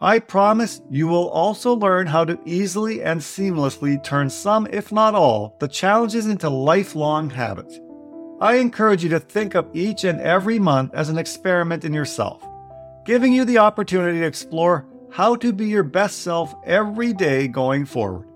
I promise you will also learn how to easily and seamlessly turn some, if not all, the challenges into lifelong habits. I encourage you to think of each and every month as an experiment in yourself, giving you the opportunity to explore how to be your best self every day going forward.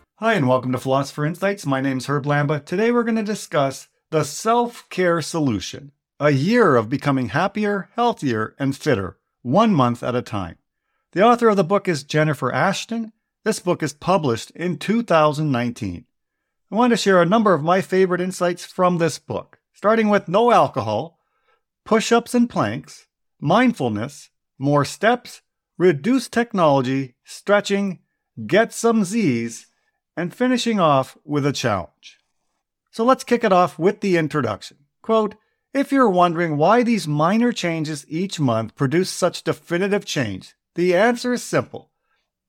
Hi, and welcome to Philosopher Insights. My name is Herb Lamba. Today we're going to discuss the self care solution a year of becoming happier, healthier, and fitter, one month at a time. The author of the book is Jennifer Ashton. This book is published in 2019. I want to share a number of my favorite insights from this book, starting with no alcohol, push ups and planks, mindfulness, more steps, reduce technology, stretching, get some Z's and finishing off with a challenge. So let's kick it off with the introduction. Quote, if you're wondering why these minor changes each month produce such definitive change, the answer is simple.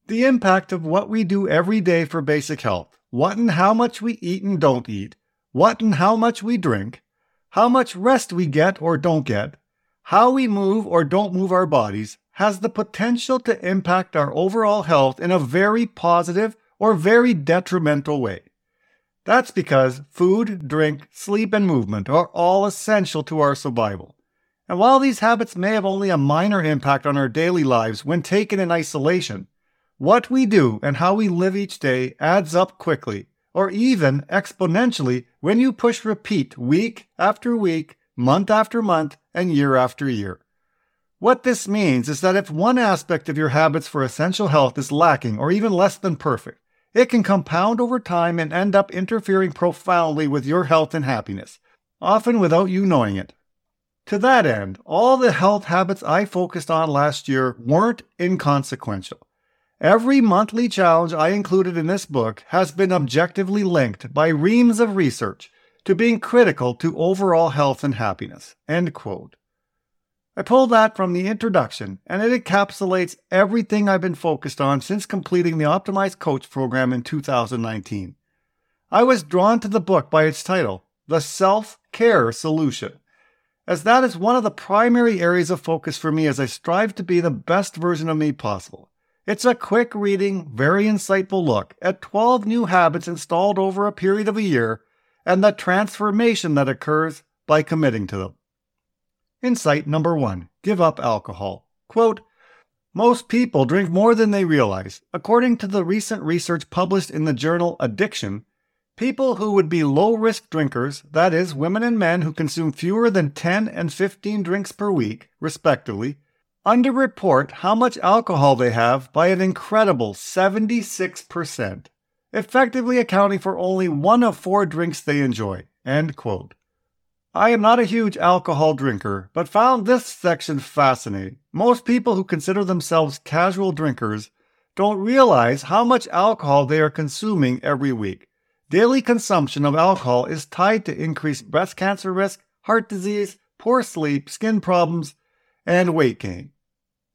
The impact of what we do every day for basic health, what and how much we eat and don't eat, what and how much we drink, how much rest we get or don't get, how we move or don't move our bodies, has the potential to impact our overall health in a very positive or very detrimental way. That's because food, drink, sleep, and movement are all essential to our survival. And while these habits may have only a minor impact on our daily lives when taken in isolation, what we do and how we live each day adds up quickly, or even exponentially, when you push repeat week after week, month after month, and year after year. What this means is that if one aspect of your habits for essential health is lacking or even less than perfect, it can compound over time and end up interfering profoundly with your health and happiness, often without you knowing it. To that end, all the health habits I focused on last year weren't inconsequential. Every monthly challenge I included in this book has been objectively linked by reams of research to being critical to overall health and happiness. End quote. I pulled that from the introduction, and it encapsulates everything I've been focused on since completing the Optimized Coach program in 2019. I was drawn to the book by its title, The Self Care Solution, as that is one of the primary areas of focus for me as I strive to be the best version of me possible. It's a quick reading, very insightful look at 12 new habits installed over a period of a year and the transformation that occurs by committing to them. Insight number one give up alcohol. Quote, most people drink more than they realize. According to the recent research published in the journal Addiction, people who would be low risk drinkers, that is, women and men who consume fewer than 10 and 15 drinks per week, respectively, underreport how much alcohol they have by an incredible 76%, effectively accounting for only one of four drinks they enjoy. End quote. I am not a huge alcohol drinker, but found this section fascinating. Most people who consider themselves casual drinkers don't realize how much alcohol they are consuming every week. Daily consumption of alcohol is tied to increased breast cancer risk, heart disease, poor sleep, skin problems, and weight gain.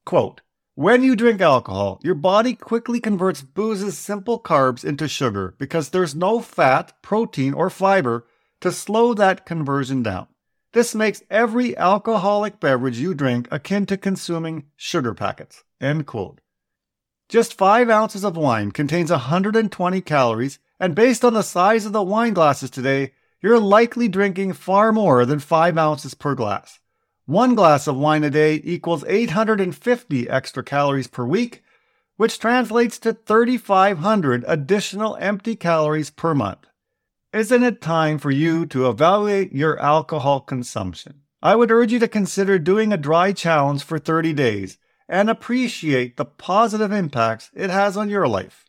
Quote, when you drink alcohol, your body quickly converts booze's simple carbs into sugar because there's no fat, protein, or fiber to slow that conversion down. This makes every alcoholic beverage you drink akin to consuming sugar packets. End quote. Just 5 ounces of wine contains 120 calories, and based on the size of the wine glasses today, you're likely drinking far more than 5 ounces per glass. One glass of wine a day equals 850 extra calories per week, which translates to 3,500 additional empty calories per month. Isn't it time for you to evaluate your alcohol consumption? I would urge you to consider doing a dry challenge for 30 days and appreciate the positive impacts it has on your life.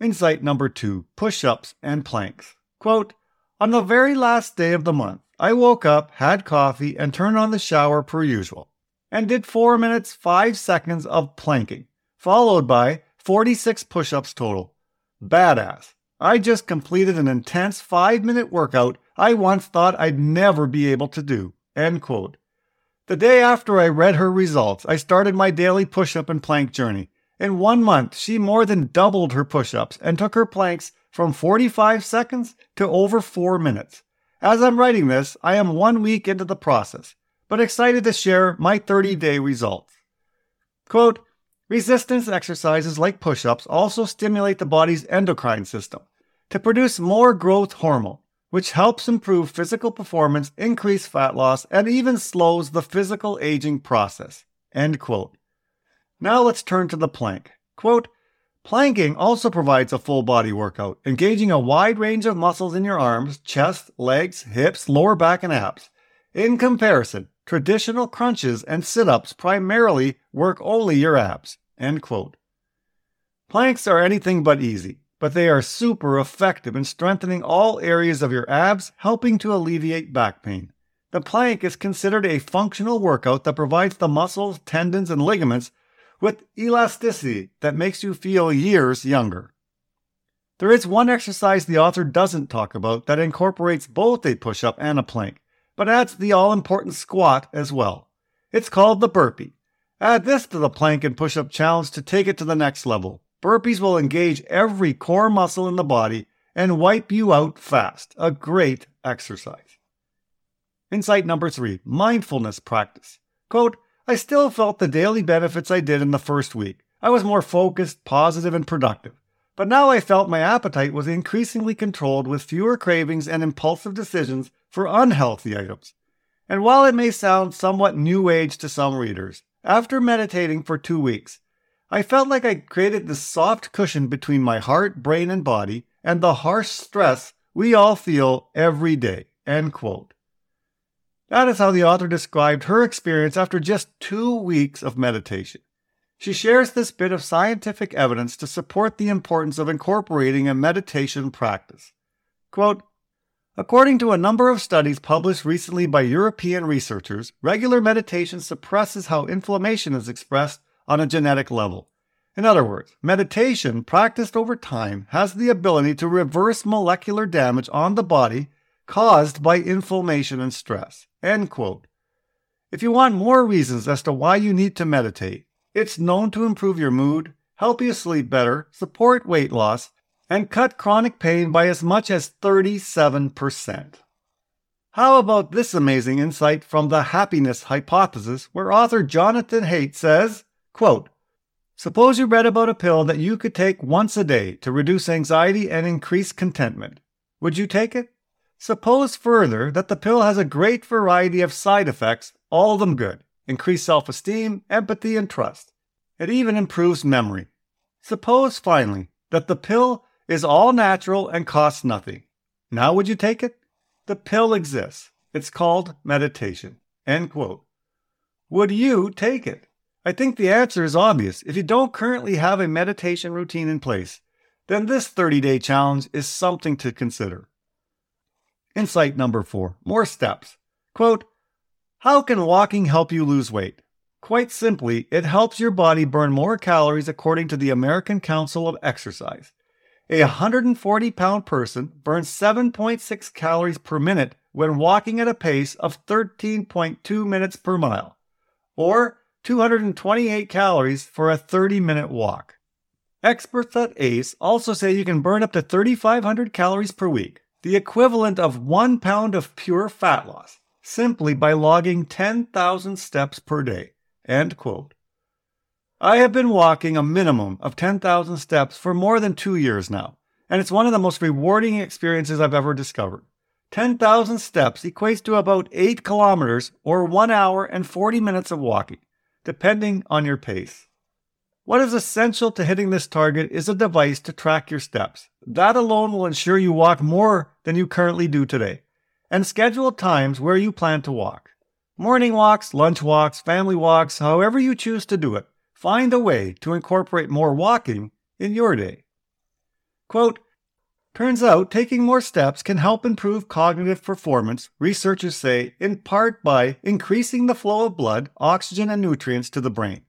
Insight number two push ups and planks. Quote On the very last day of the month, I woke up, had coffee, and turned on the shower per usual, and did 4 minutes 5 seconds of planking. followed by 46 push ups total. Badass. I just completed an intense five minute workout I once thought I'd never be able to do. End quote. The day after I read her results, I started my daily push up and plank journey. In one month, she more than doubled her push ups and took her planks from 45 seconds to over 4 minutes. As I'm writing this, I am one week into the process, but excited to share my 30 day results. Quote, Resistance exercises like push ups also stimulate the body's endocrine system to produce more growth hormone, which helps improve physical performance, increase fat loss, and even slows the physical aging process. End quote. Now let's turn to the plank. Quote, Planking also provides a full body workout, engaging a wide range of muscles in your arms, chest, legs, hips, lower back, and abs. In comparison, traditional crunches and sit ups primarily work only your abs. End quote. Planks are anything but easy, but they are super effective in strengthening all areas of your abs, helping to alleviate back pain. The plank is considered a functional workout that provides the muscles, tendons, and ligaments with elasticity that makes you feel years younger. There is one exercise the author doesn't talk about that incorporates both a push up and a plank but adds the all important squat as well. It's called the burpee. Add this to the plank and push up challenge to take it to the next level. Burpees will engage every core muscle in the body and wipe you out fast. A great exercise. Insight number three mindfulness practice. Quote, I still felt the daily benefits I did in the first week. I was more focused, positive, and productive. But now I felt my appetite was increasingly controlled with fewer cravings and impulsive decisions for unhealthy items. And while it may sound somewhat new age to some readers, after meditating for two weeks, I felt like I created this soft cushion between my heart, brain, and body and the harsh stress we all feel every day. End quote. That is how the author described her experience after just two weeks of meditation. She shares this bit of scientific evidence to support the importance of incorporating a meditation practice. Quote, According to a number of studies published recently by European researchers, regular meditation suppresses how inflammation is expressed on a genetic level. In other words, meditation practiced over time has the ability to reverse molecular damage on the body caused by inflammation and stress. End quote. If you want more reasons as to why you need to meditate, it's known to improve your mood, help you sleep better, support weight loss, and cut chronic pain by as much as 37%. How about this amazing insight from the happiness hypothesis where author Jonathan Haidt says, quote, Suppose you read about a pill that you could take once a day to reduce anxiety and increase contentment. Would you take it? Suppose further that the pill has a great variety of side effects, all of them good increase self esteem, empathy, and trust. It even improves memory. Suppose, finally, that the pill is all natural and costs nothing. Now would you take it? The pill exists. It's called meditation. End quote. Would you take it? I think the answer is obvious. If you don't currently have a meditation routine in place, then this 30 day challenge is something to consider. Insight number four more steps. Quote, How can walking help you lose weight? Quite simply, it helps your body burn more calories according to the American Council of Exercise. A 140 pound person burns 7.6 calories per minute when walking at a pace of 13.2 minutes per mile, or 228 calories for a 30 minute walk. Experts at ACE also say you can burn up to 3,500 calories per week, the equivalent of one pound of pure fat loss, simply by logging 10,000 steps per day. End quote. I have been walking a minimum of 10,000 steps for more than two years now, and it's one of the most rewarding experiences I've ever discovered. 10,000 steps equates to about 8 kilometers or 1 hour and 40 minutes of walking, depending on your pace. What is essential to hitting this target is a device to track your steps. That alone will ensure you walk more than you currently do today, and schedule times where you plan to walk. Morning walks, lunch walks, family walks, however you choose to do it. Find a way to incorporate more walking in your day. Quote, Turns out taking more steps can help improve cognitive performance, researchers say, in part by increasing the flow of blood, oxygen, and nutrients to the brain.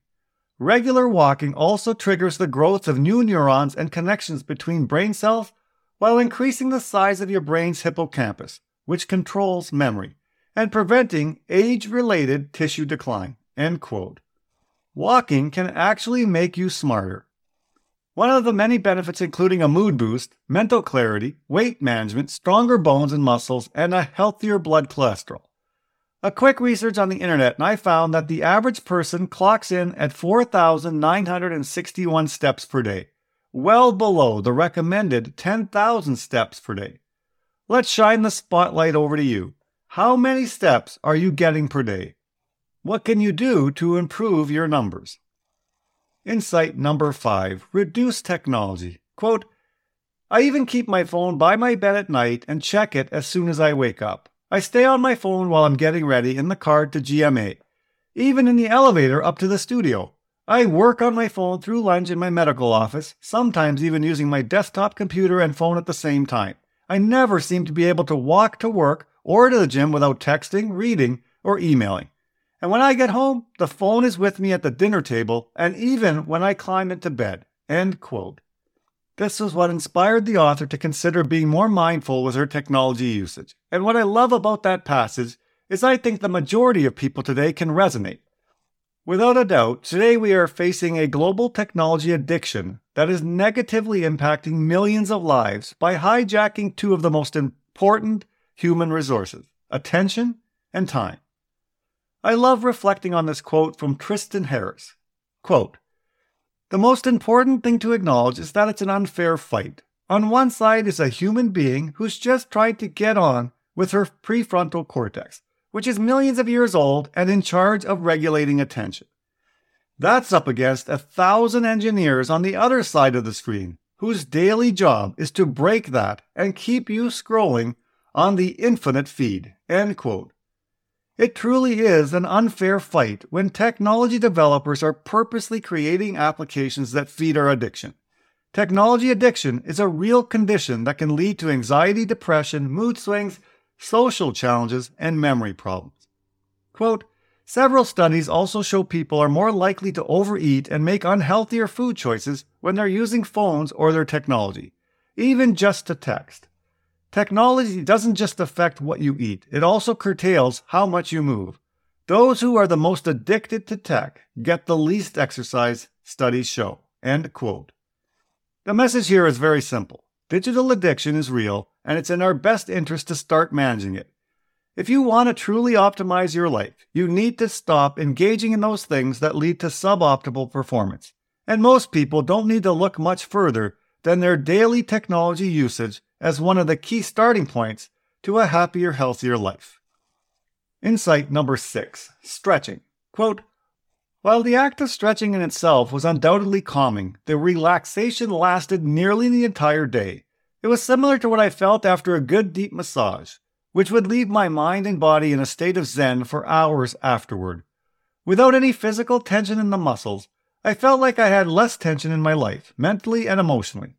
Regular walking also triggers the growth of new neurons and connections between brain cells while increasing the size of your brain's hippocampus, which controls memory, and preventing age related tissue decline. End quote. Walking can actually make you smarter. One of the many benefits, including a mood boost, mental clarity, weight management, stronger bones and muscles, and a healthier blood cholesterol. A quick research on the internet, and I found that the average person clocks in at 4,961 steps per day, well below the recommended 10,000 steps per day. Let's shine the spotlight over to you. How many steps are you getting per day? What can you do to improve your numbers? Insight number five reduce technology. Quote, I even keep my phone by my bed at night and check it as soon as I wake up. I stay on my phone while I'm getting ready in the car to GMA, even in the elevator up to the studio. I work on my phone through lunch in my medical office, sometimes even using my desktop computer and phone at the same time. I never seem to be able to walk to work or to the gym without texting, reading, or emailing. And when I get home, the phone is with me at the dinner table and even when I climb into bed. End quote. This is what inspired the author to consider being more mindful with her technology usage. And what I love about that passage is I think the majority of people today can resonate. Without a doubt, today we are facing a global technology addiction that is negatively impacting millions of lives by hijacking two of the most important human resources attention and time. I love reflecting on this quote from Tristan Harris. Quote, the most important thing to acknowledge is that it's an unfair fight. On one side is a human being who's just trying to get on with her prefrontal cortex, which is millions of years old and in charge of regulating attention. That's up against a thousand engineers on the other side of the screen, whose daily job is to break that and keep you scrolling on the infinite feed. End quote. It truly is an unfair fight when technology developers are purposely creating applications that feed our addiction. Technology addiction is a real condition that can lead to anxiety, depression, mood swings, social challenges, and memory problems. Quote, Several studies also show people are more likely to overeat and make unhealthier food choices when they're using phones or their technology, even just to text. Technology doesn't just affect what you eat, it also curtails how much you move. Those who are the most addicted to tech get the least exercise, studies show. End quote. The message here is very simple. Digital addiction is real, and it's in our best interest to start managing it. If you want to truly optimize your life, you need to stop engaging in those things that lead to suboptimal performance. And most people don't need to look much further than their daily technology usage as one of the key starting points to a happier, healthier life. Insight number six stretching. Quote, while the act of stretching in itself was undoubtedly calming, the relaxation lasted nearly the entire day. It was similar to what I felt after a good deep massage, which would leave my mind and body in a state of zen for hours afterward. Without any physical tension in the muscles, I felt like I had less tension in my life, mentally and emotionally.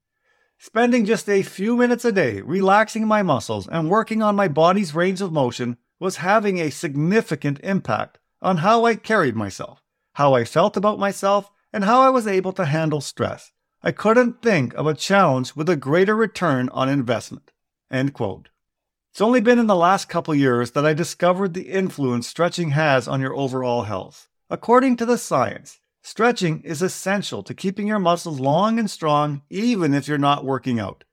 Spending just a few minutes a day relaxing my muscles and working on my body's range of motion was having a significant impact on how I carried myself, how I felt about myself, and how I was able to handle stress. I couldn't think of a challenge with a greater return on investment. End quote. It's only been in the last couple years that I discovered the influence stretching has on your overall health. According to the science, Stretching is essential to keeping your muscles long and strong even if you're not working out.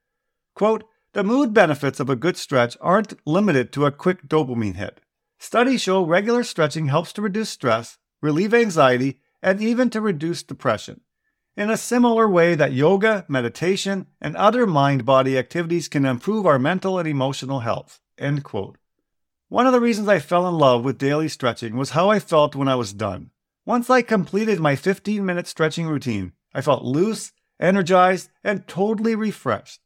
Quote, the mood benefits of a good stretch aren't limited to a quick dopamine hit. Studies show regular stretching helps to reduce stress, relieve anxiety, and even to reduce depression. In a similar way that yoga, meditation, and other mind body activities can improve our mental and emotional health. End quote. One of the reasons I fell in love with daily stretching was how I felt when I was done. Once I completed my 15 minute stretching routine, I felt loose, energized, and totally refreshed.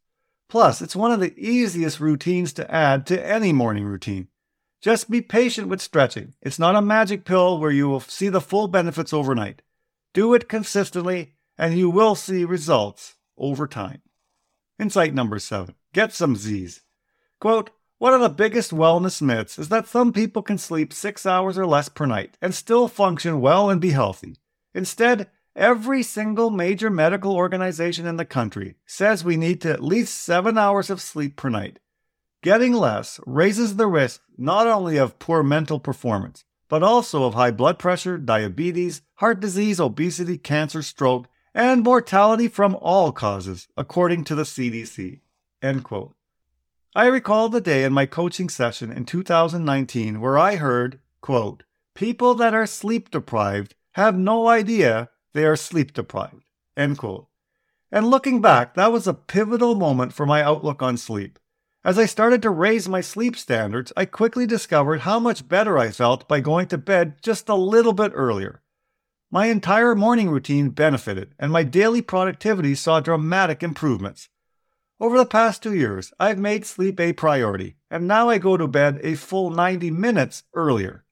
Plus, it's one of the easiest routines to add to any morning routine. Just be patient with stretching. It's not a magic pill where you will see the full benefits overnight. Do it consistently, and you will see results over time. Insight number seven get some Z's. Quote, one of the biggest wellness myths is that some people can sleep six hours or less per night and still function well and be healthy. Instead, Every single major medical organization in the country says we need to at least seven hours of sleep per night. Getting less raises the risk not only of poor mental performance, but also of high blood pressure, diabetes, heart disease, obesity, cancer, stroke, and mortality from all causes, according to the CDC. End quote. I recall the day in my coaching session in 2019 where I heard, quote, people that are sleep deprived have no idea they are sleep deprived. End quote. And looking back, that was a pivotal moment for my outlook on sleep. As I started to raise my sleep standards, I quickly discovered how much better I felt by going to bed just a little bit earlier. My entire morning routine benefited, and my daily productivity saw dramatic improvements. Over the past two years, I've made sleep a priority, and now I go to bed a full 90 minutes earlier.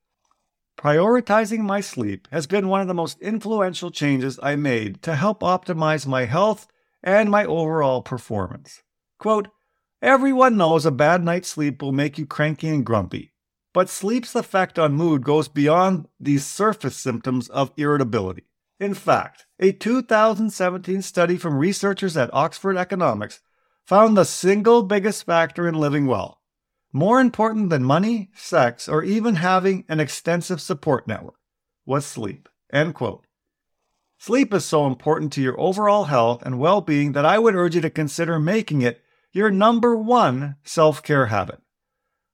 Prioritizing my sleep has been one of the most influential changes I made to help optimize my health and my overall performance. Quote, Everyone knows a bad night's sleep will make you cranky and grumpy, but sleep's effect on mood goes beyond these surface symptoms of irritability. In fact, a 2017 study from researchers at Oxford Economics found the single biggest factor in living well more important than money, sex, or even having an extensive support network, was sleep. End quote. Sleep is so important to your overall health and well being that I would urge you to consider making it your number one self care habit.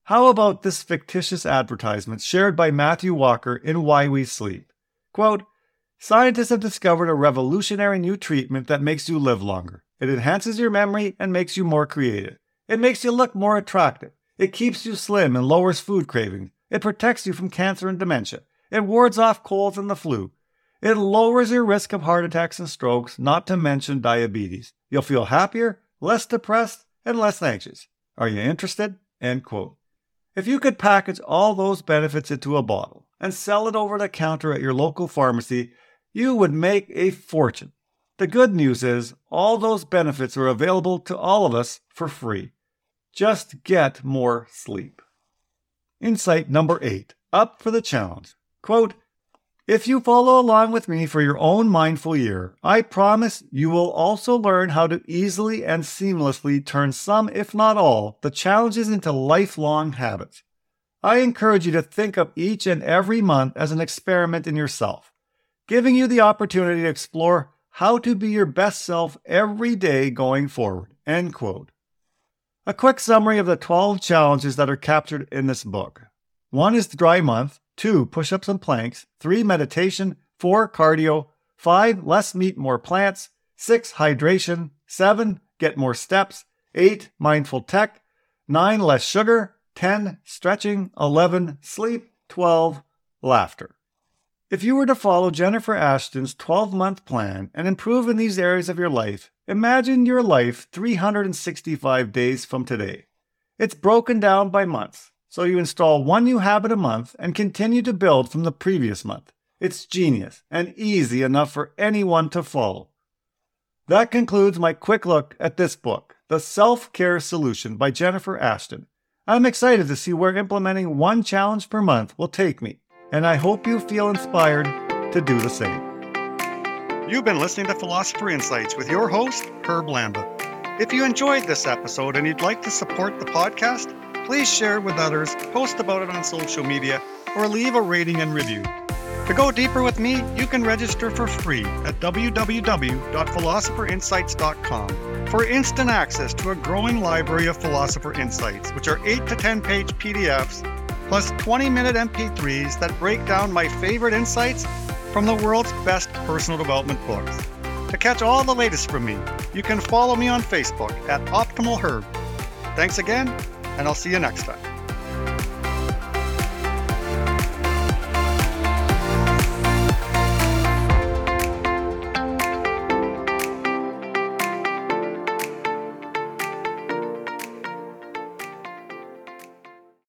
How about this fictitious advertisement shared by Matthew Walker in Why We Sleep? Quote, Scientists have discovered a revolutionary new treatment that makes you live longer. It enhances your memory and makes you more creative. It makes you look more attractive. It keeps you slim and lowers food cravings. It protects you from cancer and dementia. It wards off colds and the flu. It lowers your risk of heart attacks and strokes, not to mention diabetes. You'll feel happier, less depressed, and less anxious. Are you interested? End quote. If you could package all those benefits into a bottle and sell it over the counter at your local pharmacy, you would make a fortune. The good news is, all those benefits are available to all of us for free. Just get more sleep. Insight number eight up for the challenge. Quote, if you follow along with me for your own mindful year, I promise you will also learn how to easily and seamlessly turn some, if not all, the challenges into lifelong habits. I encourage you to think of each and every month as an experiment in yourself, giving you the opportunity to explore how to be your best self every day going forward. End quote. A quick summary of the 12 challenges that are captured in this book. One is the dry month, two, push ups and planks, three, meditation, four, cardio, five, less meat, more plants, six, hydration, seven, get more steps, eight, mindful tech, nine, less sugar, 10, stretching, 11, sleep, 12, laughter. If you were to follow Jennifer Ashton's 12 month plan and improve in these areas of your life, imagine your life 365 days from today. It's broken down by months, so you install one new habit a month and continue to build from the previous month. It's genius and easy enough for anyone to follow. That concludes my quick look at this book, The Self Care Solution by Jennifer Ashton. I'm excited to see where implementing one challenge per month will take me and I hope you feel inspired to do the same. You've been listening to Philosopher Insights with your host, Herb Lamba. If you enjoyed this episode and you'd like to support the podcast, please share it with others, post about it on social media, or leave a rating and review. To go deeper with me, you can register for free at www.philosopherinsights.com for instant access to a growing library of Philosopher Insights, which are 8 to 10 page PDFs plus 20 minute MP3s that break down my favorite insights from the world's best personal development books. To catch all the latest from me, you can follow me on Facebook at Optimal Herb. Thanks again, and I'll see you next time.